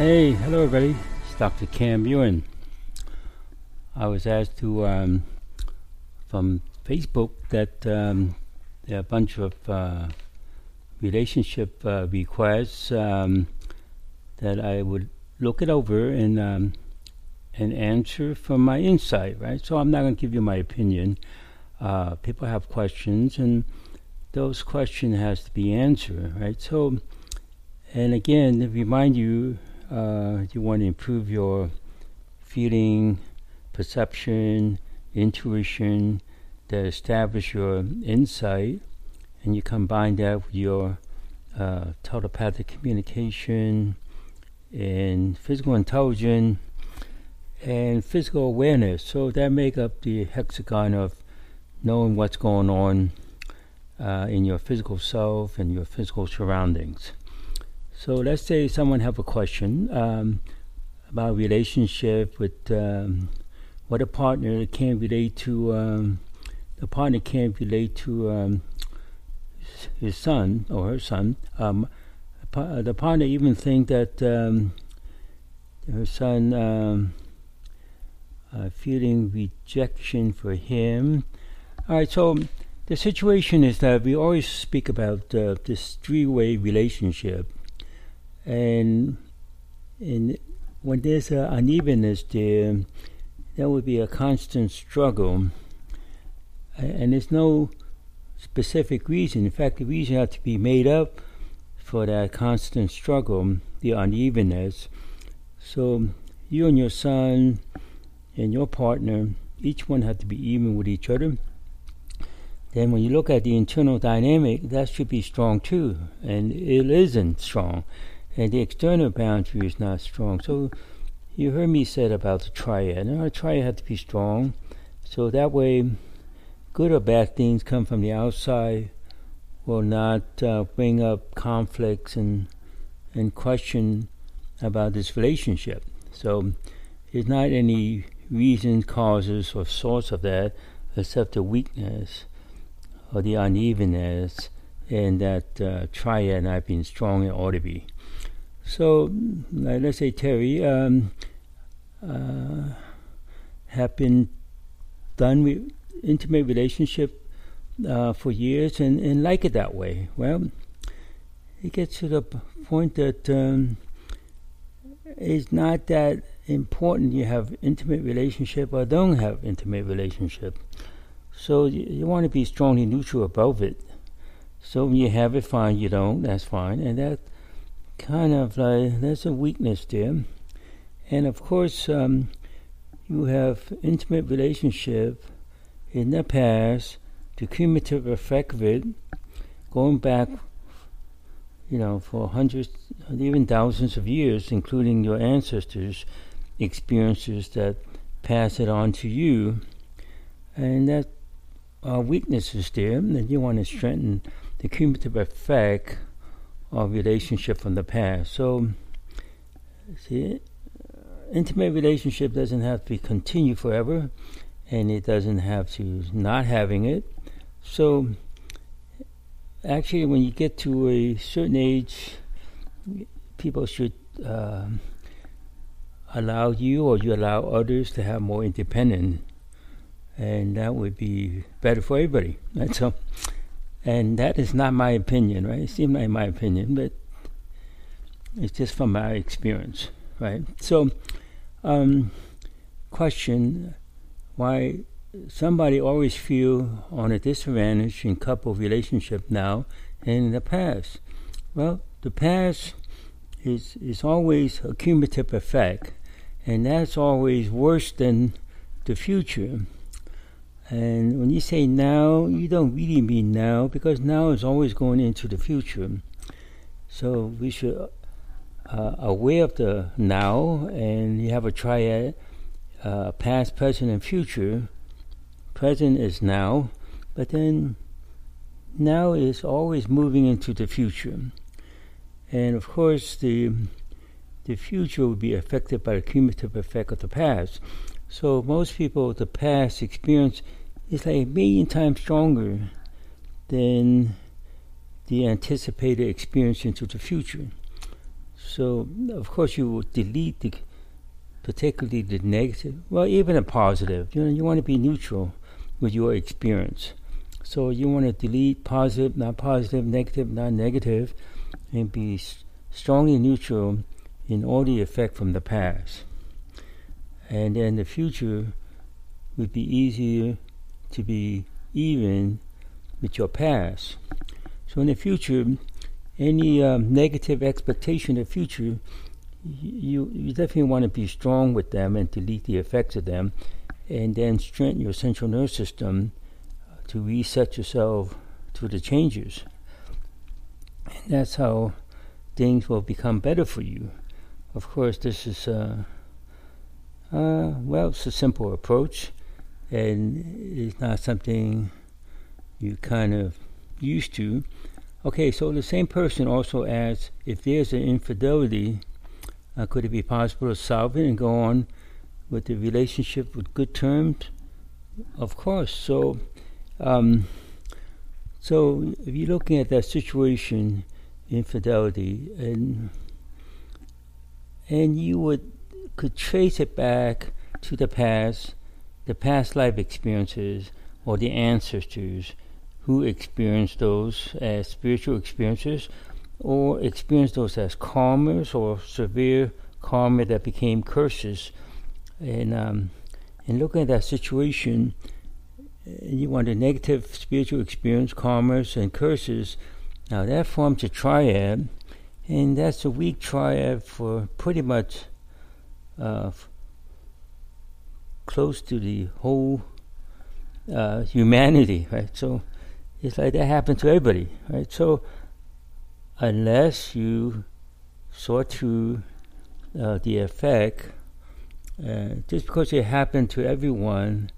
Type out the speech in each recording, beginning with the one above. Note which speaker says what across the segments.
Speaker 1: Hey, hello everybody. It's Dr. Kam Yuen. I was asked to um, from Facebook that um, there are a bunch of uh, relationship uh, requests um, that I would look it over and um, and answer from my insight. Right. So I'm not going to give you my opinion. Uh, people have questions, and those questions has to be answered. Right. So, and again, remind you uh, you want to improve your feeling, perception, intuition, that establish your insight, and you combine that with your uh, telepathic communication and physical intelligence and physical awareness. So that make up the hexagon of knowing what's going on uh, in your physical self and your physical surroundings. So let's say someone have a question um, about relationship with um, what a partner can relate to. Um, the partner can relate to um, his son or her son. Um, the partner even think that um, her son uh, feeling rejection for him. All right, so the situation is that we always speak about uh, this three-way relationship and and when there's an unevenness there, there would be a constant struggle, and there's no specific reason. In fact, the reason has to be made up for that constant struggle, the unevenness. So you and your son and your partner, each one had to be even with each other. Then when you look at the internal dynamic, that should be strong too, and it isn't strong and the external boundary is not strong. So you heard me said about the triad. Now, a triad had to be strong, so that way, good or bad things come from the outside will not uh, bring up conflicts and and question about this relationship. So there's not any reason, causes, or source of that except the weakness or the unevenness and that uh, triad have been strong it ought to be. So let's say Terry um, uh, have been done with intimate relationship uh, for years and, and like it that way. Well, it gets to the point that um, it's not that important you have intimate relationship or don't have intimate relationship. So you, you want to be strongly neutral about it. So when you have it, fine. You don't, that's fine. And that kind of like there's a weakness there, and of course um, you have intimate relationship in the past, the cumulative effect of it, going back, you know, for hundreds, even thousands of years, including your ancestors' experiences that pass it on to you, and that are weaknesses there, and you want to strengthen the cumulative effect of relationship from the past. So, see, intimate relationship doesn't have to continue forever, and it doesn't have to not having it. So, actually, when you get to a certain age, people should uh, allow you or you allow others to have more independence, and that would be better for everybody. That's all. And that is not my opinion, right? It's not my opinion, but it's just from my experience, right? So, um, question why somebody always feel on a disadvantage in couple relationship now and in the past. Well, the past is is always a cumulative effect, and that's always worse than the future. And when you say now, you don't really mean now because now is always going into the future. So we should uh, aware of the now, and you have a triad: uh, past, present, and future. Present is now, but then now is always moving into the future. And of course, the the future will be affected by the cumulative effect of the past. So most people, the past experience is like a million times stronger than the anticipated experience into the future. So, of course, you will delete the, particularly the negative, well, even a positive. You know, you want to be neutral with your experience. So you want to delete positive, not positive, negative, not negative, and be strongly neutral in all the effect from the past. And then the future would be easier to be even with your past. So in the future, any um, negative expectation of future, you, you definitely want to be strong with them and delete the effects of them, and then strengthen your central nervous system to reset yourself to the changes. And that's how things will become better for you. Of course, this is, uh, uh, well, it's a simple approach, and it's not something you kind of used to. Okay, so the same person also asks if there's an infidelity, uh, could it be possible to solve it and go on with the relationship with good terms? Of course. So, um, so if you're looking at that situation, infidelity, and and you would could trace it back to the past, the past life experiences, or the ancestors who experienced those as spiritual experiences or experienced those as karmas or severe karma that became curses. And, um, and looking at that situation, you want a negative spiritual experience, karmas, and curses. Now that forms a triad, and that's a weak triad for pretty much uh, close to the whole uh, humanity, right? So it's like that happened to everybody, right? So unless you sort through uh, the effect, uh, just because it happened to everyone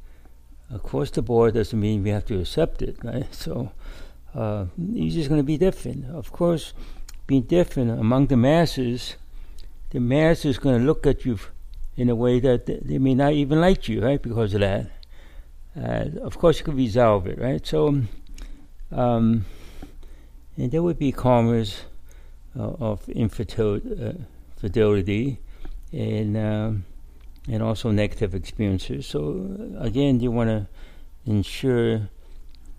Speaker 1: across the board doesn't mean we have to accept it, right? So uh, it's just going to be different. Of course, being different among the masses, the masses is going to look at you in a way that they may not even like you, right? Because of that. Uh, of course, you can resolve it, right? So um, and there would be karmas uh, of infidelity uh, and um, and also negative experiences. So uh, again, you want to ensure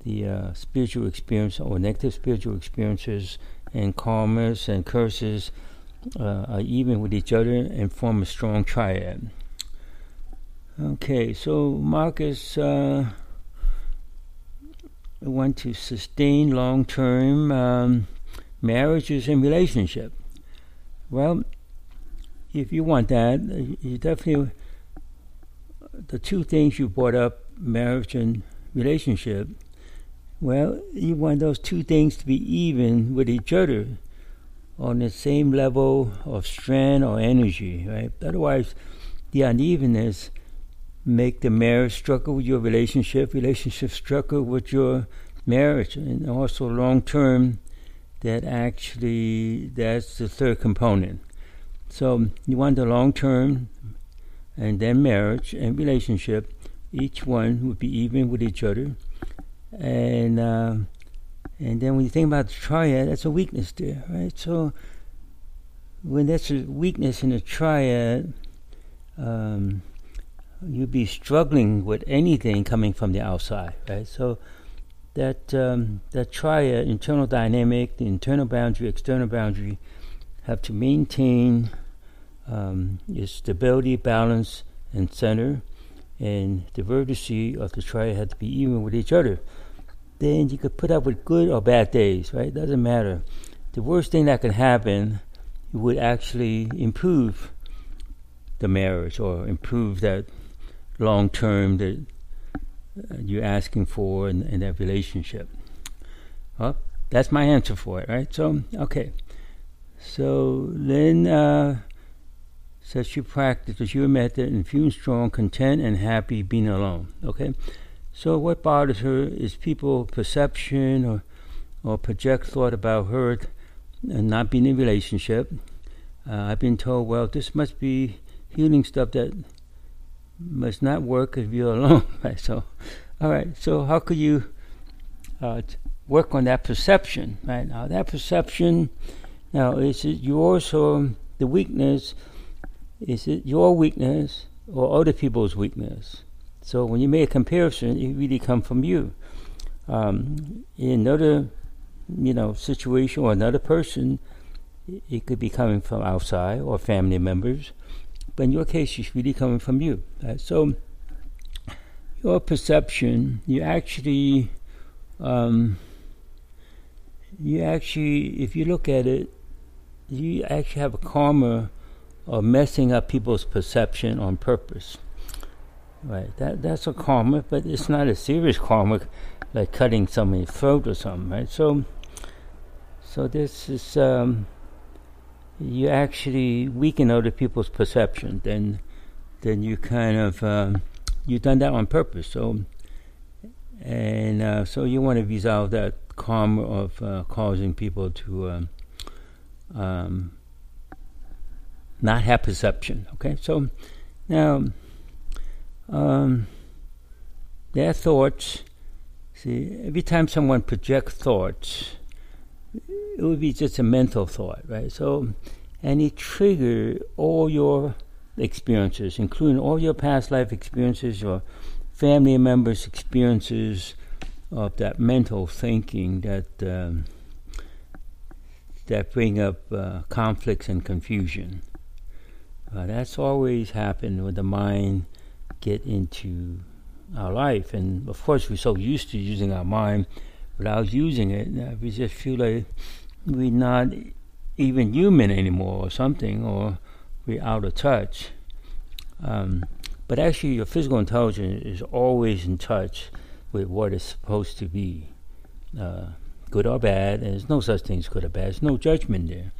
Speaker 1: the uh, spiritual experience or negative spiritual experiences and karmas and curses uh, are even with each other and form a strong triad. Okay, so Marcus. Uh, want to sustain long term um, marriages and relationship. Well, if you want that, you definitely the two things you brought up, marriage and relationship. Well, you want those two things to be even with each other on the same level of strength or energy, right? Otherwise, the unevenness make the marriage struggle with your relationship, relationship struggle with your marriage, and also long term. That actually that's the third component. So you want the long term, and then marriage and relationship. Each one would be even with each other, and uh, and then when you think about the triad, that's a weakness there, right? So when that's a weakness in a triad. Um, you'd be struggling with anything coming from the outside, right? So that um, that triad, internal dynamic, the internal boundary, external boundary, have to maintain um, its stability, balance, and center, and the vertices of the triad have to be even with each other. Then you could put up with good or bad days, right? It Doesn't matter. The worst thing that can happen would actually improve the marriage or improve that long term that uh, you're asking for in, in that relationship. Well, that's my answer for it, right? So, okay. So then, uh, says you practice your method and feel strong, content, and happy being alone. Okay. So what bothers her is people perception or or project thought about her and not being in relationship. Uh, I've been told, well, this must be healing stuff that must not work if you're alone. Right? So, all right. So, how could you uh, work on that perception? Right now, that perception. Now, is it you also the weakness is it your weakness or other people's weakness? So when you make a comparison, it really comes from you. Um, in another, you know, situation or another person, it could be coming from outside or family members, but in your case, it's really coming from you. Right? So your perception, you actually, um, you actually, if you look at it, you actually have a karma of messing up people's perception on purpose. Right, that that's a karma, but it's not a serious karma, like cutting somebody's throat or something, right? So, so this is um, you actually weaken other people's perception. Then, then you kind of um, you've done that on purpose. So, and uh, so you want to resolve that karma of uh, causing people to um, um, not have perception. Okay, so now um, their thoughts. See, every time someone projects thoughts, it would be just a mental thought, right? So, and it triggers all your experiences, including all your past life experiences, your family members' experiences of that mental thinking that um, that bring up uh, conflicts and confusion. Uh, that's always happened with the mind get into our life, and of course we're so used to using our mind without using it, uh, we just feel like we're not even human anymore, or something, or we're out of touch. Um, but actually, your physical intelligence is always in touch with what it's supposed to be, uh, good or bad. And there's no such thing as good or bad. There's no judgment there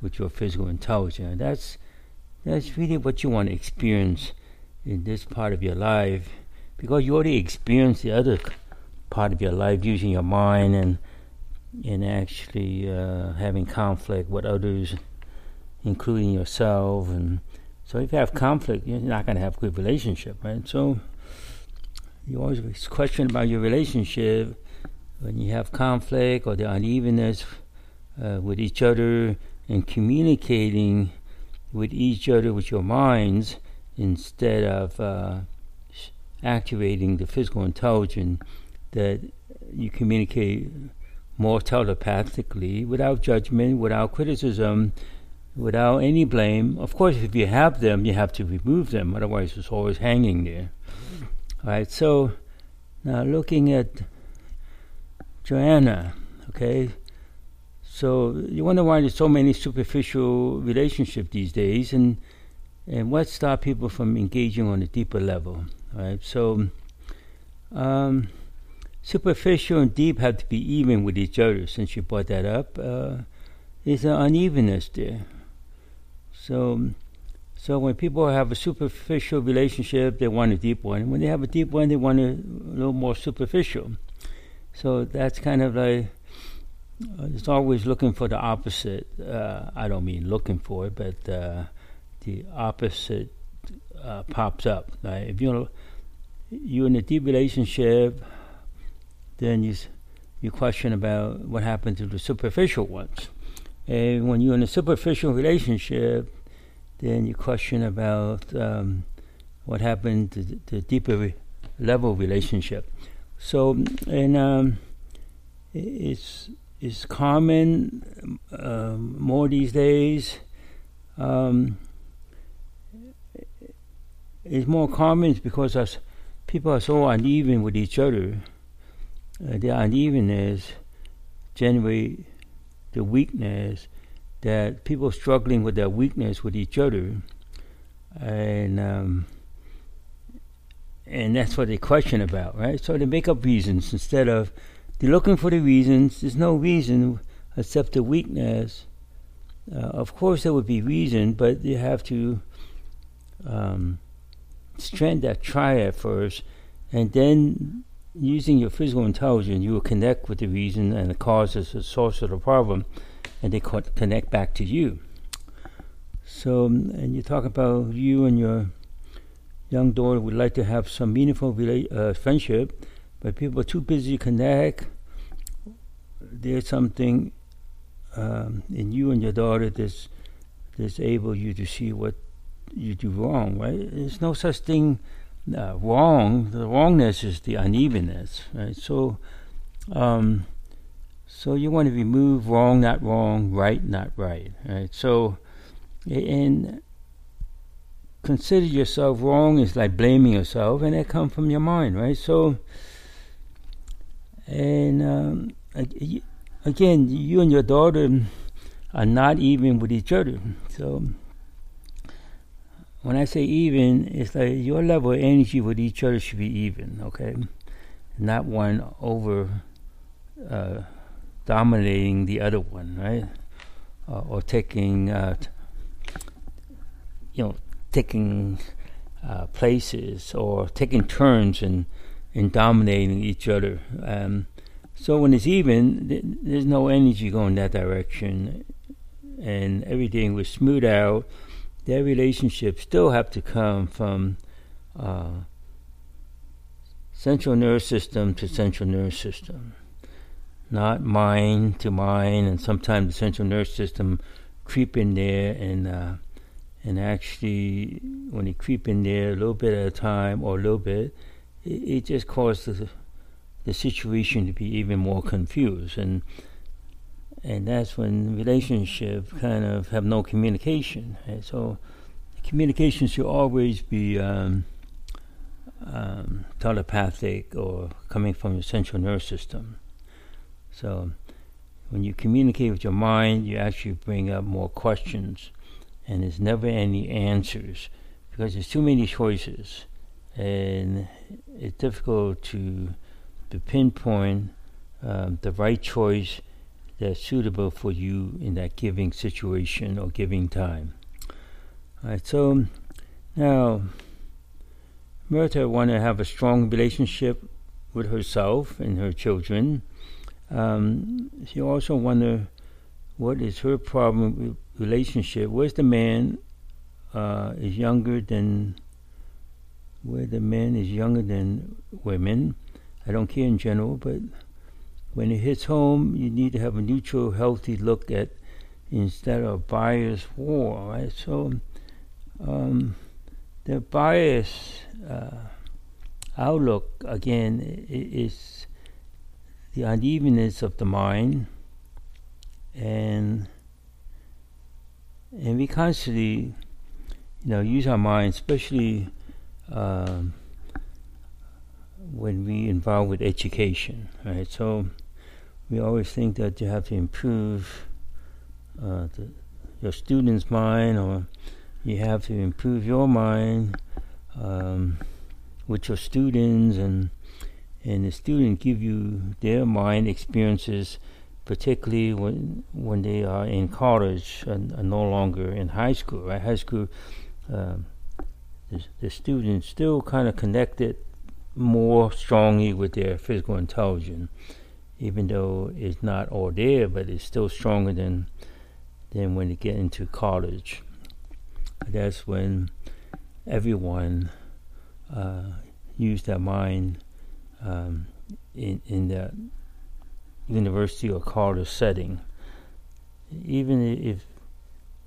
Speaker 1: with your physical intelligence. And that's that's really what you want to experience in this part of your life, because you already experienced the other part of your life using your mind and and actually uh, having conflict with others, including yourself. And so, if you have conflict, you're not going to have a good relationship, right? So, you always question about your relationship when you have conflict or the unevenness uh, with each other and communicating with each other with your minds instead of uh, activating the physical intelligence that you communicate more telepathically, without judgment, without criticism, without any blame. Of course, if you have them, you have to remove them, otherwise, it's always hanging there. All right, so now looking at Joanna, okay, so you wonder why there's so many superficial relationships these days, and and what stop people from engaging on a deeper level, right? So. Um, superficial and deep have to be even with each other. Since you brought that up, uh, there's an unevenness there. So, so when people have a superficial relationship, they want a deep one. When they have a deep one, they want a, little more superficial. So that's kind of like uh, it's always looking for the opposite. Uh, I don't mean looking for it, but uh, the opposite uh, pops up. Right? If you're you're in a deep relationship, then you you question about what happened to the superficial ones. And when you're in a superficial relationship, then you question about um, what happened to the, the deeper re- level relationship. So, and um, it's it's common um, more these days. Um, it's more common because us people are so uneven with each other uh, the unevenness generate the weakness that people struggling with their weakness with each other, and um, and that's what they question about, right? So they make up reasons instead of they're looking for the reasons. There's no reason except the weakness. Uh, of course, there would be reason, but you have to um, strengthen that triad first, and then using your physical intelligence, you will connect with the reason and the cause as the source of the problem, and they co- connect back to you. So, and you talk about you and your young daughter would like to have some meaningful rela- uh, friendship, but people are too busy to connect. There's something um, in you and your daughter that's that's able you to see what you do wrong, right? There's no such thing uh, wrong. The wrongness is the unevenness, right? So, um, so you want to remove wrong, not wrong, right, not right, right? So, and consider yourself wrong is like blaming yourself, and that comes from your mind, right? So, and um, again, you and your daughter are not even with each other. So, when I say even, it's like your level of energy with each other should be even, okay? Not one over uh, dominating the other one, right? Uh, or taking, uh, you know, taking uh, places or taking turns in, in dominating each other. Um, so when it's even, th- there's no energy going that direction, and everything was smooth out. Their relationships still have to come from uh, central nervous system to central nervous system, not mind to mind, and sometimes the central nervous system creep in there and uh, and actually, when it creep in there a little bit at a time or a little bit, it, it just causes the, the situation to be even more confused. And and that's when relationships kind of have no communication. So communication should always be um, um, telepathic or coming from your central nervous system. So when you communicate with your mind, you actually bring up more questions and there's never any answers because there's too many choices and it's difficult to to pinpoint um, the right choice that's suitable for you in that giving situation or giving time. All right, so now Myrta want to have a strong relationship with herself and her children. Um, she also wonder what is her problem with relationship, where's the man uh, is younger than where the man is younger than women. I don't care in general, but when it hits home, you need to have a neutral, healthy look at instead of bias war, right? So um, the bias uh, outlook again is the unevenness of the mind and and we constantly, you know, use our mind, especially um, when we involve with education, right? So we always think that you have to improve uh, the, your student's mind, or you have to improve your mind um, with your students, and and the student give you their mind experiences particularly when when they are in college and, and no longer in high school. Right, high school, um, the, the students still kind of connected more strongly with their physical intelligence, even though it's not all there, but it's still stronger than than when you get into college. That's when everyone uh, use their mind um, in in that university or college setting, even if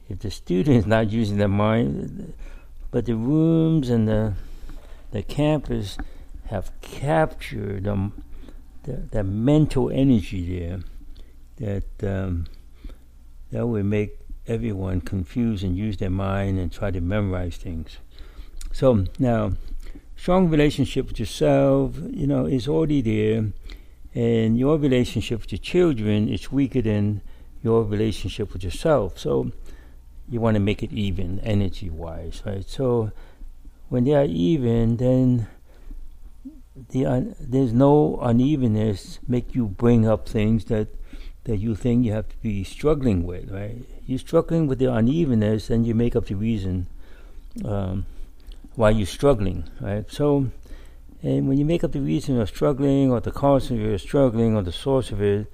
Speaker 1: if the student is not using their mind, but the rooms and the the campus have captured the, the, the mental energy there that um, that would make everyone confused and use their mind and try to memorize things. So now, strong relationship with yourself, you know, is already there and your relationship with your children is weaker than your relationship with yourself. So you want to make it even energy wise, right? So when they are even, then the un- there's no unevenness make you bring up things that that you think you have to be struggling with, right? You're struggling with the unevenness, and you make up the reason um, why you're struggling, right? So and when you make up the reason of struggling, or the cause of your struggling, or the source of it,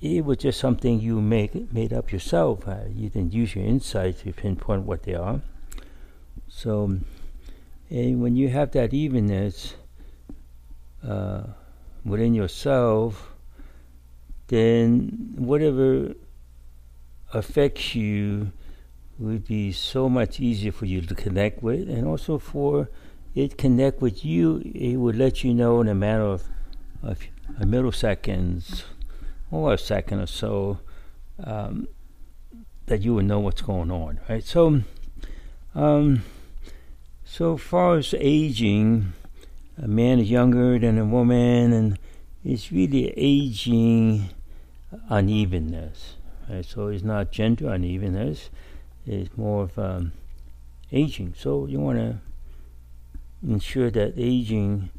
Speaker 1: it was just something you make made up yourself. Uh, you didn't use your insight to pinpoint what they are. So, and when you have that evenness uh, within yourself, then whatever affects you would be so much easier for you to connect with, and also for it connect with you. It would let you know in a matter of, of a milliseconds or a second or so um, that you would know what's going on, right? So, um, so far as aging, a man is younger than a woman, and it's really aging unevenness. Right? So it's not gender unevenness; it's more of um, aging. So you want to ensure that aging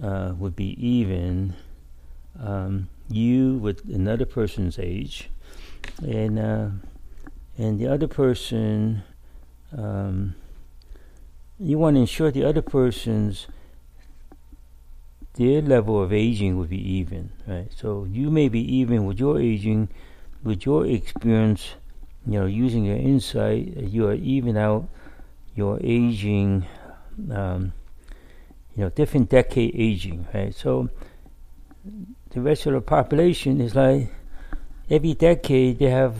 Speaker 1: uh, would be even. Um, you with another person's age, and uh, and the other person, um, you want to ensure the other person's their level of aging would be even, right? So you may be even with your aging, with your experience, you know, using your insight, you are even out your aging, um, you know, different decade aging, right? So the rest of the population is like every decade they have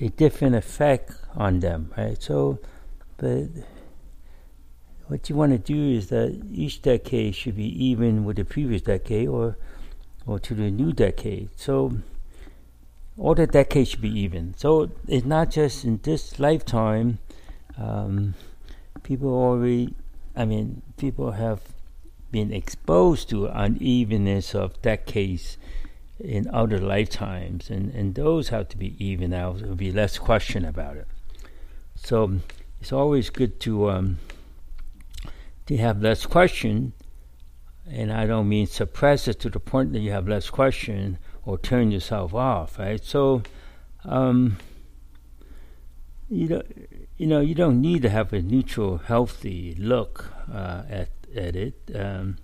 Speaker 1: a different effect on them, right? So, but what you want to do is that each decade should be even with the previous decade or or to the new decade. So all the decades should be even. So it's not just in this lifetime. Um, people already, I mean, people have been exposed to unevenness of decades in other lifetimes, and, and those have to be even out. There will be less question about it. So it's always good to um, to have less question, and I don't mean suppress it to the point that you have less question or turn yourself off, right? So, um, you know, you know, you don't need to have a neutral, healthy look uh, at at it. Um,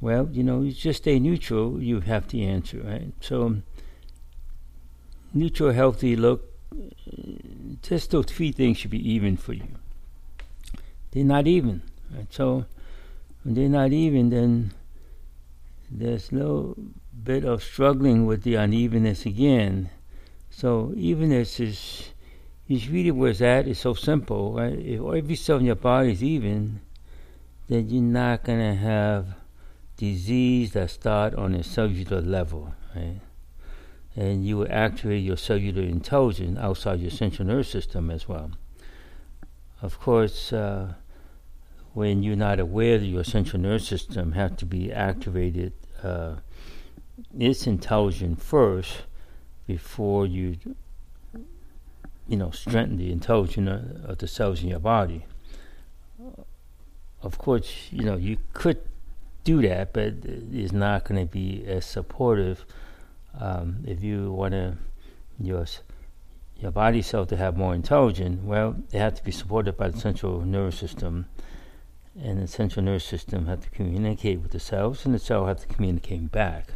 Speaker 1: well, you know, you just stay neutral. You have the answer, right? So, neutral, healthy look. Just those three things should be even for you. They're not even, So, when they're not even, then there's no bit of struggling with the unevenness again. So, evenness is is really where it's at. It's so simple, right? If every cell in your body is even, then you're not going to have disease that start on a cellular level, right? And you will activate your cellular intelligence outside your central nervous system as well. Of course, uh, when you're not aware that your central nervous system has to be activated, uh, its intelligence first before you, you know, strengthen the intelligence of the cells in your body of course, you know, you could do that, but it's not going to be as supportive um, if you want to your your body cell to have more intelligence. Well, they have to be supported by the central nervous system, and the central nervous system have to communicate with the cells, and the cell have to communicate back.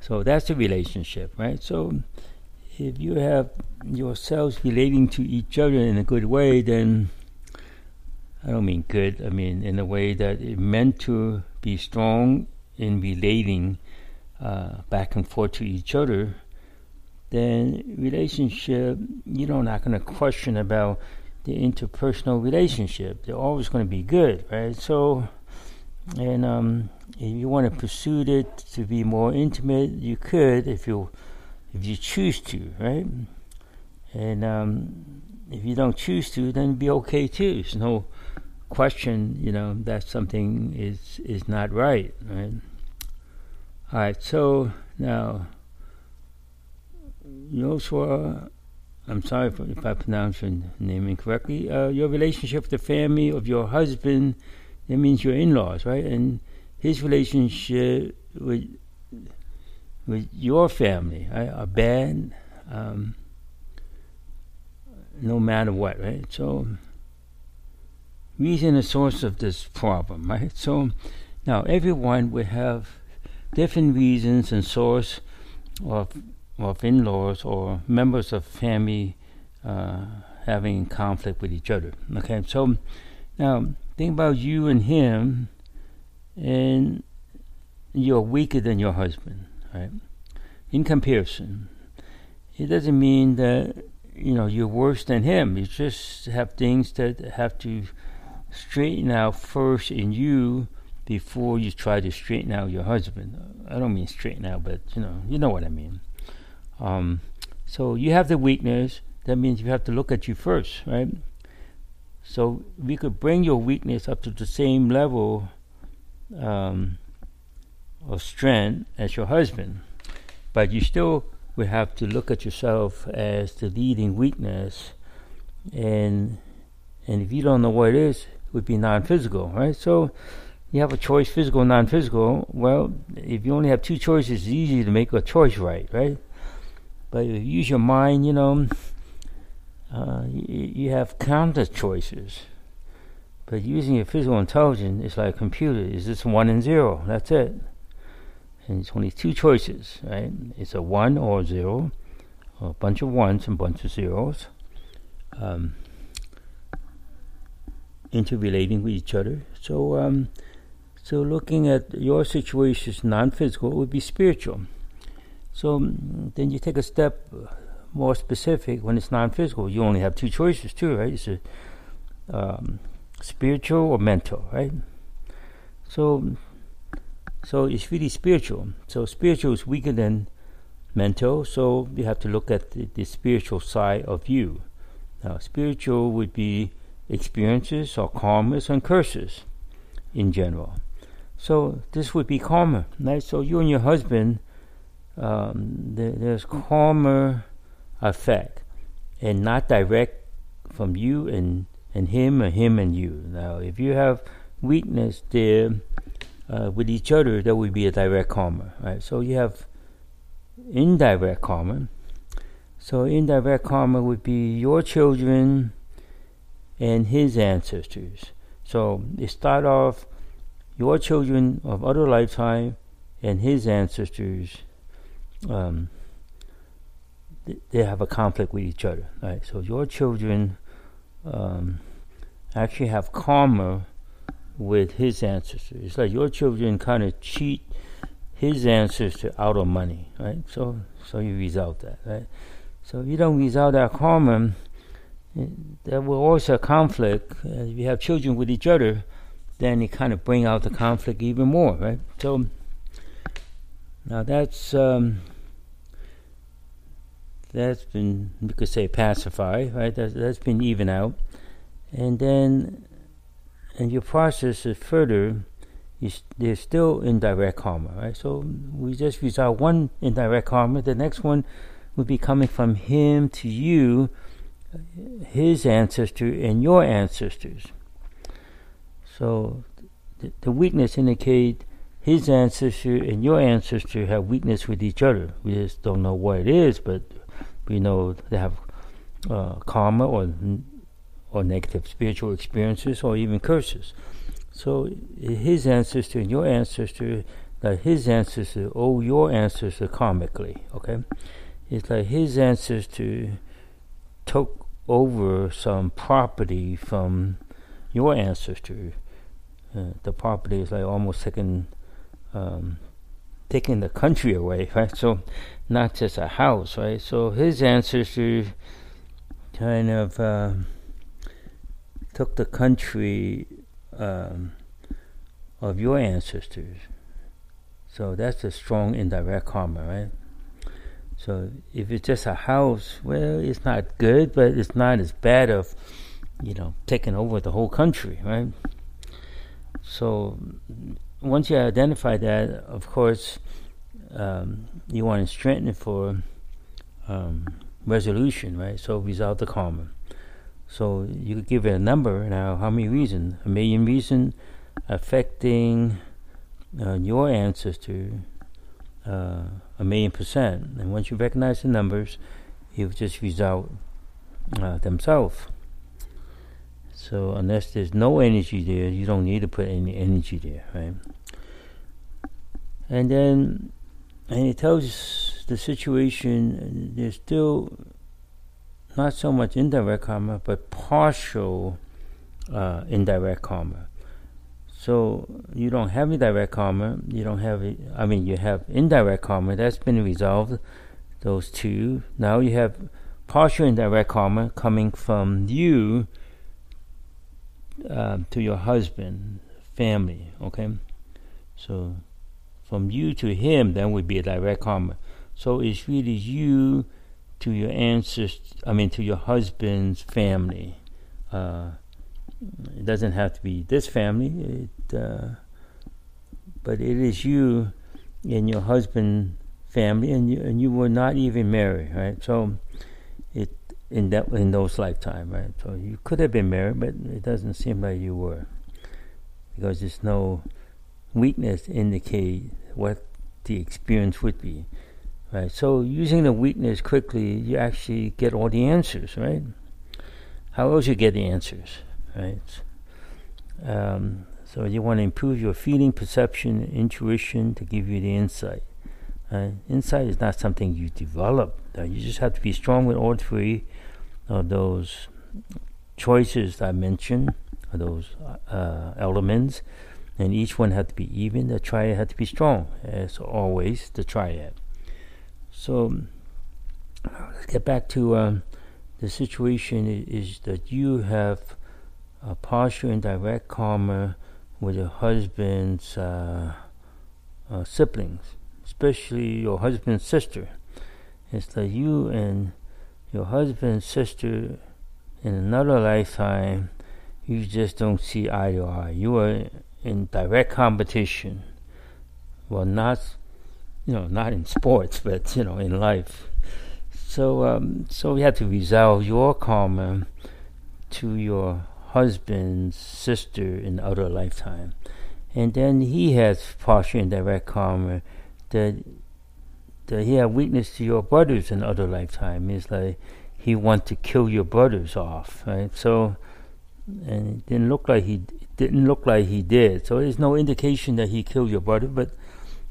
Speaker 1: So that's the relationship, right? So if you have your cells relating to each other in a good way, then I don't mean good, I mean in a way that it meant to be strong in relating uh, back and forth to each other, then relationship, you know, not going to question about the interpersonal relationship. They're always going to be good, right? So, and um, if you want to pursue it to be more intimate, you could if you if you choose to, right? And um, if you don't choose to, then be okay too. There's no question, you know, that something is is not right, right? All right. So now, Joshua, I'm sorry if, if I pronounce your name incorrectly. Uh, your relationship with the family of your husband, that means your in-laws, right? And his relationship with with your family right, are bad, um, no matter what, right? So reason and source of this problem, right? So now everyone would have different reasons and source of of in-laws or members of family uh, having conflict with each other. Okay, so now think about you and him, and you're weaker than your husband, right? In comparison, it doesn't mean that you know you're worse than him. You just have things that have to straighten out first in you before you try to straighten out your husband. I don't mean straighten out, but you know, you know what I mean. Um, so you have the weakness. That means you have to look at you first, right? So we could bring your weakness up to the same level um, of strength as your husband, but you still would have to look at yourself as the leading weakness, and and if you don't know what it is, it would be non-physical, right? So you have a choice, physical, non-physical. Well, if you only have two choices, it's easy to make a choice right, right? But if you use your mind, you know, uh, you, you have counter choices. But using your physical intelligence is like a computer. Is this one and zero? That's it. And it's only two choices, right? It's a one or a zero, a bunch of ones and a bunch of zeros, um, interrelating with each other. So, um, so looking at your situation is non-physical, would be spiritual. So um, then you take a step more specific when it's non-physical. You only have two choices too, right? It's a um, spiritual or mental, right? So, so it's really spiritual. So spiritual is weaker than mental. So you have to look at the, the spiritual side of you. Now, spiritual would be experiences or karmas and curses in general. So this would be karma, right? So you and your husband, um, there, there's karma effect, and not direct from you and and him or him and you. Now, if you have weakness there uh, with each other, that would be a direct karma, right? So you have indirect karma. So indirect karma would be your children and his ancestors. So it start off your children of other lifetime and his ancestors. Um, they have a conflict with each other, right? So your children um, actually have karma with his ancestors. It's like your children kind of cheat his ancestor out of money, right? So, so you resolve that, right? So if you don't resolve that karma, there will also conflict. Uh, if you have children with each other, then it kind of bring out the conflict even more, right? So now that's um, that's been you could say pacify, right? That's, that's been even out, and then and you process it further. You, there's still indirect karma, right? So we just resolve one indirect karma. The next one would be coming from him to you, his ancestor, and your ancestors. So the weakness indicate his ancestor and your ancestor have weakness with each other. We just don't know what it is, but we know they have uh, karma or or negative spiritual experiences or even curses. So his ancestor and your ancestor, that his ancestor owe your ancestor karmically. Okay, it's like his ancestor took over some property from your ancestor. Uh, the property is like almost taking um, taking the country away, right? So not just a house, right? So his ancestors kind of uh, took the country um, of your ancestors. So that's a strong indirect karma, right? So if it's just a house, well, it's not good, but it's not as bad of, you know, taking over the whole country, right? So once you identify that, of course, um, you want to strengthen it for um, resolution, right? So resolve the karma. So you could give it a number now. How many reasons? A million reasons affecting uh, your ancestor. Uh, a million percent. And once you recognize the numbers, you just resolve uh, themselves. So unless there's no energy there, you don't need to put any energy there, right? And then and it tells the situation there's still not so much indirect karma, but partial uh, indirect karma. So you don't have indirect karma. You don't have. I mean, you have indirect karma that's been resolved. Those two. Now you have partial indirect direct karma coming from you uh, to your husband, family. Okay, so from you to him, then would be a direct karma. So it's really you to your ancestors. I mean, to your husband's family. Uh, it doesn't have to be this family. It, uh, but it is you and your husband family, and you and you were not even married, right? So in that in those lifetime, right? So you could have been married, but it doesn't seem like you were, because there's no weakness indicate what the experience would be, right? So using the weakness quickly, you actually get all the answers, right? How else you get the answers, right? Um, so you want to improve your feeling, perception, intuition to give you the insight. Uh, insight is not something you develop. You just have to be strong with all three those choices I mentioned, those uh, elements, and each one had to be even. The triad had to be strong, as always. The triad. So let's get back to um, the situation. Is that you have a partial and direct karma with your husband's uh, uh, siblings especially your husband's sister. It's that you and your husband's sister in another lifetime, you just don't see eye to eye. You are in direct competition. Well, not, you know, not in sports, but you know, in life. So, um, so we have to resolve your karma to your husband's sister in other lifetime, and then he has partial and direct karma that that he had weakness to your brothers in other lifetime. It's like he want to kill your brothers off, right? So, and it didn't look like he didn't look like he did. So there's no indication that he killed your brother, but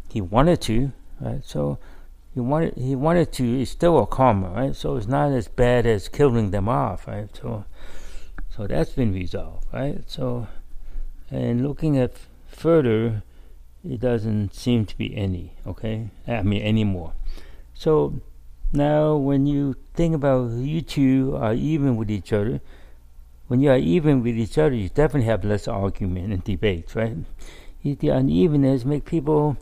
Speaker 1: he wanted to, right? So he wanted he wanted to. It's still a karma, right? So it's not as bad as killing them off, right? So, so that's been resolved, right? So, and looking at further it doesn't seem to be any, okay? I mean, anymore. So now, when you think about you two are even with each other, when you are even with each other, you definitely have less argument and debates, right? The unevenness make people,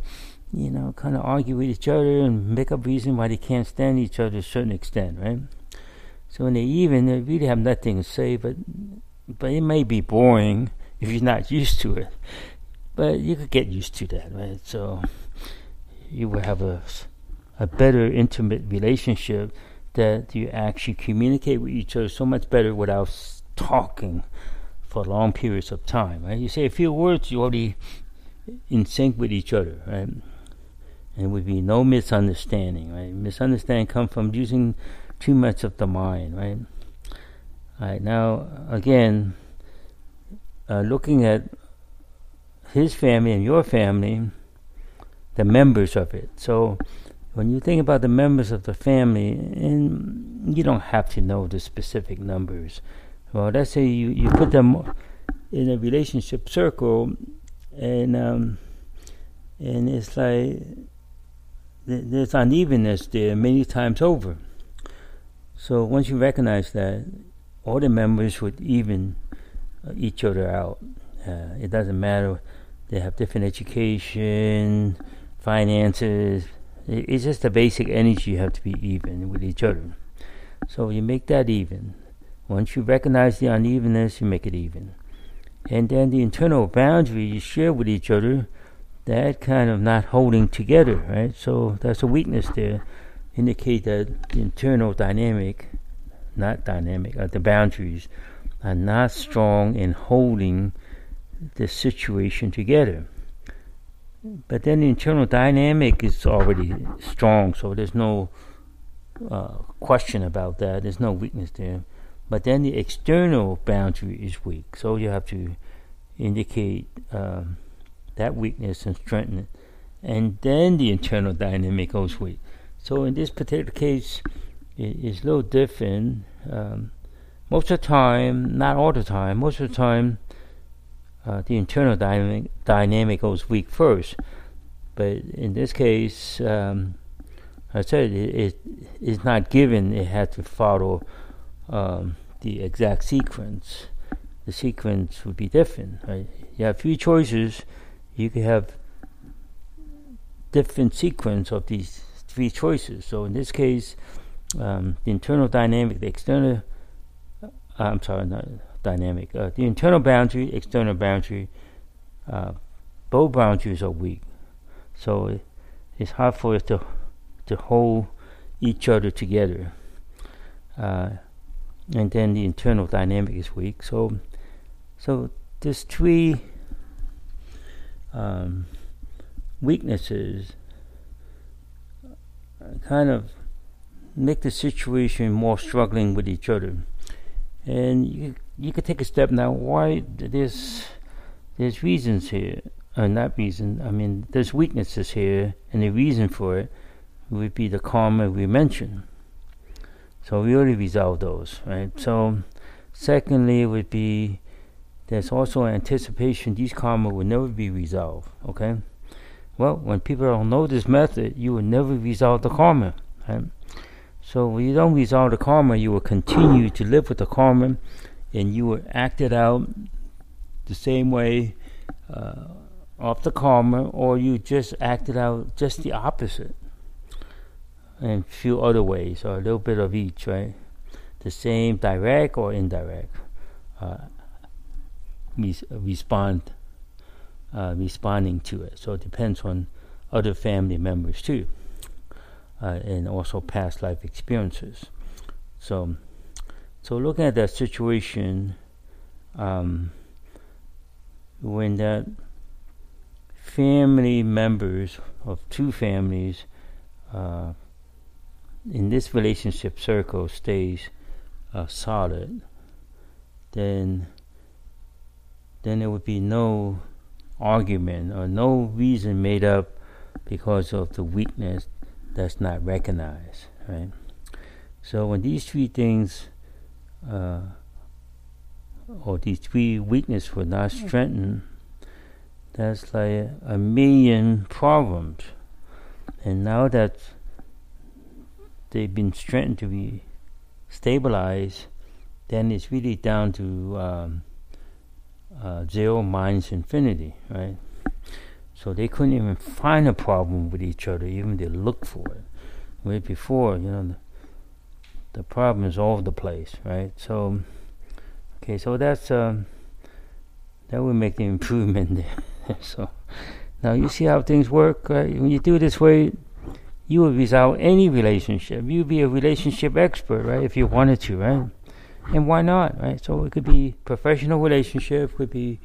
Speaker 1: you know, kind of argue with each other and make up reason why they can't stand each other to a certain extent, right? So when they're even, they really have nothing to say, but but it may be boring if you're not used to it. But you could get used to that, right? So you will have a, a better intimate relationship that you actually communicate with each other so much better without talking for long periods of time, right? You say a few words, you're already in sync with each other, right? And would be no misunderstanding, right? Misunderstanding comes from using too much of the mind, right? All right, now again, uh, looking at his family and your family, the members of it. So when you think about the members of the family, and you don't have to know the specific numbers. Well, let's say you, you put them in a relationship circle, and um, and it's like there's unevenness there many times over. So once you recognize that, all the members would even uh, each other out. Uh, it doesn't matter they have different education, finances. It's just the basic energy you have to be even with each other. So you make that even. Once you recognize the unevenness, you make it even. And then the internal boundary you share with each other, that kind of not holding together, right? So that's a weakness there. Indicate that the internal dynamic, not dynamic, uh, the boundaries are not strong in holding the situation together. But then the internal dynamic is already strong, so there's no uh, question about that. There's no weakness there. But then the external boundary is weak, so you have to indicate um, that weakness and strengthen it. And then the internal dynamic goes weak. So in this particular case, it is a little different. Um, most of the time, not all the time, most of the time, uh, the internal dynamic, dynamic goes weak first. But in this case, um, I said it, it is not given. It has to follow um, the exact sequence. The sequence would be different. Right? You have three choices. You could have different sequence of these three choices. So in this case, um, the internal dynamic, the external. Uh, I'm sorry, not dynamic. Uh, the internal boundary, external boundary. Uh, both boundaries are weak, so it, it's hard for us to to hold each other together. Uh, and then the internal dynamic is weak. So, so there's three um, weaknesses kind of make the situation more struggling with each other. And you you could take a step now. Why there's there's reasons here, or uh, not reason. I mean, there's weaknesses here, and the reason for it would be the karma we mentioned. So we already resolved those, right? So, secondly, would be there's also anticipation these karma will never be resolved. Okay, well, when people don't know this method, you will never resolve the karma. Right? So when you don't resolve the karma, you will continue to live with the karma, and you will act it out the same way uh, of the karma, or you just acted out just the opposite and a few other ways, or a little bit of each, right? The same direct or indirect uh, res- respond, uh, responding to it. So it depends on other family members too, uh, and also past life experiences. So, so looking at that situation, um, when that family members of two families uh, in this relationship circle stays uh, solid, then then there would be no argument or no reason made up because of the weakness that's not recognized, right? So when these three things uh, or these three weaknesses were not strengthened, that's like a million problems. And now that they've been strengthened to be stabilized, then it's really down to um, uh, zero minus infinity, right? So they couldn't even find a problem with each other, even they looked for it. Where before, you know, the, problem is all over the place, right? So, okay, so that's um, that would make the improvement there. so now you see how things work, right? When you do this way, you would resolve any relationship. You'd be a relationship expert, right? If you wanted to, right? And why not, right? So it could be professional relationship, could be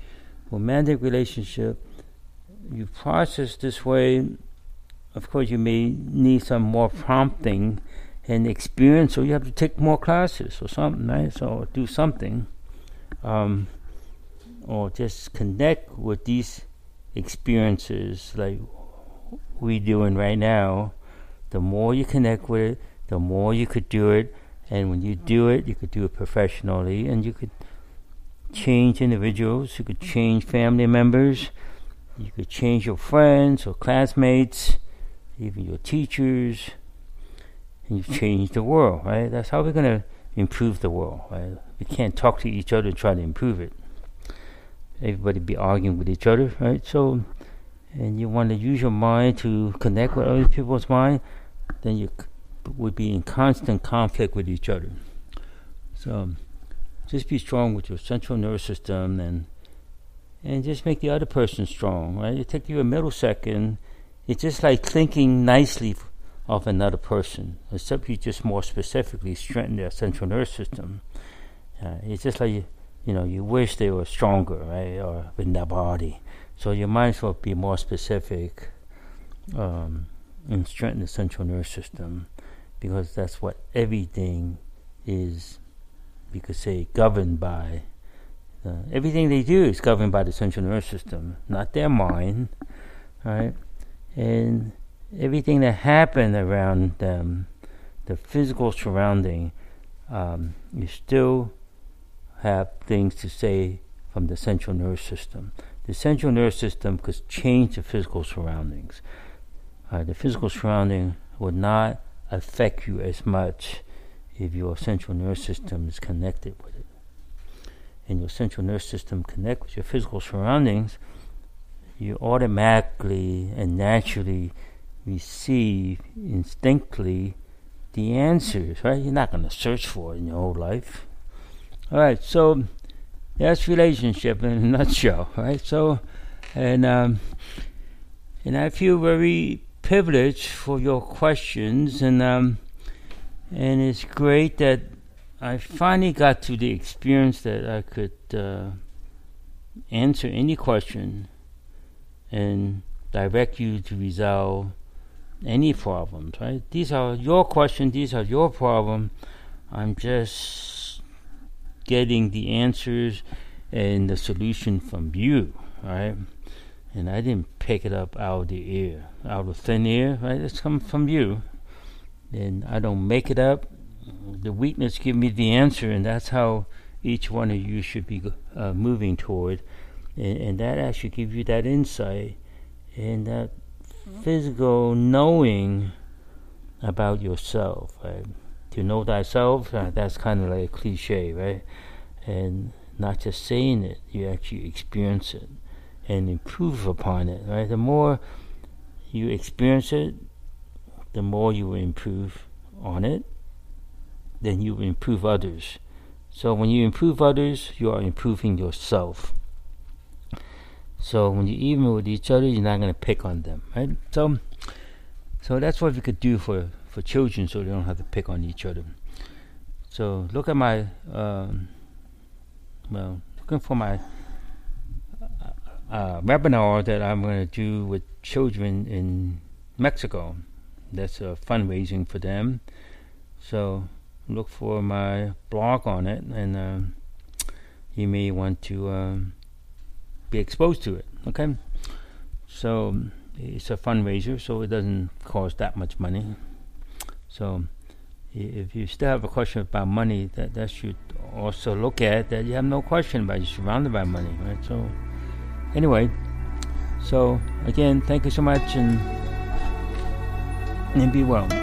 Speaker 1: romantic relationship. You process this way. Of course, you may need some more prompting and experience, so you have to take more classes or something, right? So do something, um, or just connect with these experiences like we doing right now. The more you connect with it, the more you could do it. And when you do it, you could do it professionally. And you could change individuals, you could change family members, you could change your friends or classmates, even your teachers, and you change the world, right? That's how we're going to improve the world, right? We can't talk to each other and try to improve it. Everybody be arguing with each other, right? So, and you want to use your mind to connect with other people's mind, then you would be in constant conflict with each other. So just be strong with your central nervous system and and just make the other person strong, right? It takes you a millisecond. It's just like thinking nicely of another person, except you just more specifically strengthen their central nervous system. Uh, it's just like you, know, you wish they were stronger, right, or in their body. So you might as well be more specific. Um, and strengthen the central nervous system because that's what everything is, you could say, governed by. Uh, everything they do is governed by the central nervous system, not their mind, right? And everything that happened around them, the physical surrounding, um, you still have things to say from the central nervous system. The central nervous system could change the physical surroundings uh, the physical surrounding would not affect you as much if your central nervous system is connected with it. And your central nervous system connect with your physical surroundings, you automatically and naturally receive instinctively the answers, right? You're not going to search for it in your whole life. All right, so that's relationship in a nutshell, right? So, and um, and I feel very privileged for your questions, and um, and it's great that I finally got to the experience that I could uh, answer any question and direct you to resolve any problems. Right? These are your questions. These are your problem. I'm just getting the answers and the solution from you. Right? and I didn't pick it up out of the air, out of thin air, right? It's come from you. And I don't make it up. The weakness give me the answer, and that's how each one of you should be uh, moving toward. And, and, that actually gives you that insight and that physical knowing about yourself, right? To know thyself, uh, that's kind of like a cliche, right? And not just saying it, you actually experience it and improve upon it. Right, the more you experience it, the more you will improve on it. Then you will improve others. So when you improve others, you are improving yourself. So when you even with each other, you're not going to pick on them, right? So, so that's what we could do for for children, so they don't have to pick on each other. So look at my, um, well, looking for my uh, webinar that I'm going to do with children in Mexico. That's a fundraising for them. So look for my blog on it, and uh, you may want to uh, be exposed to it. Okay, so it's a fundraiser, so it doesn't cost that much money. So if you still have a question about money, that that should also look at that you have no question about. You're surrounded by money, right? So anyway, so again, thank you so much and, and be well.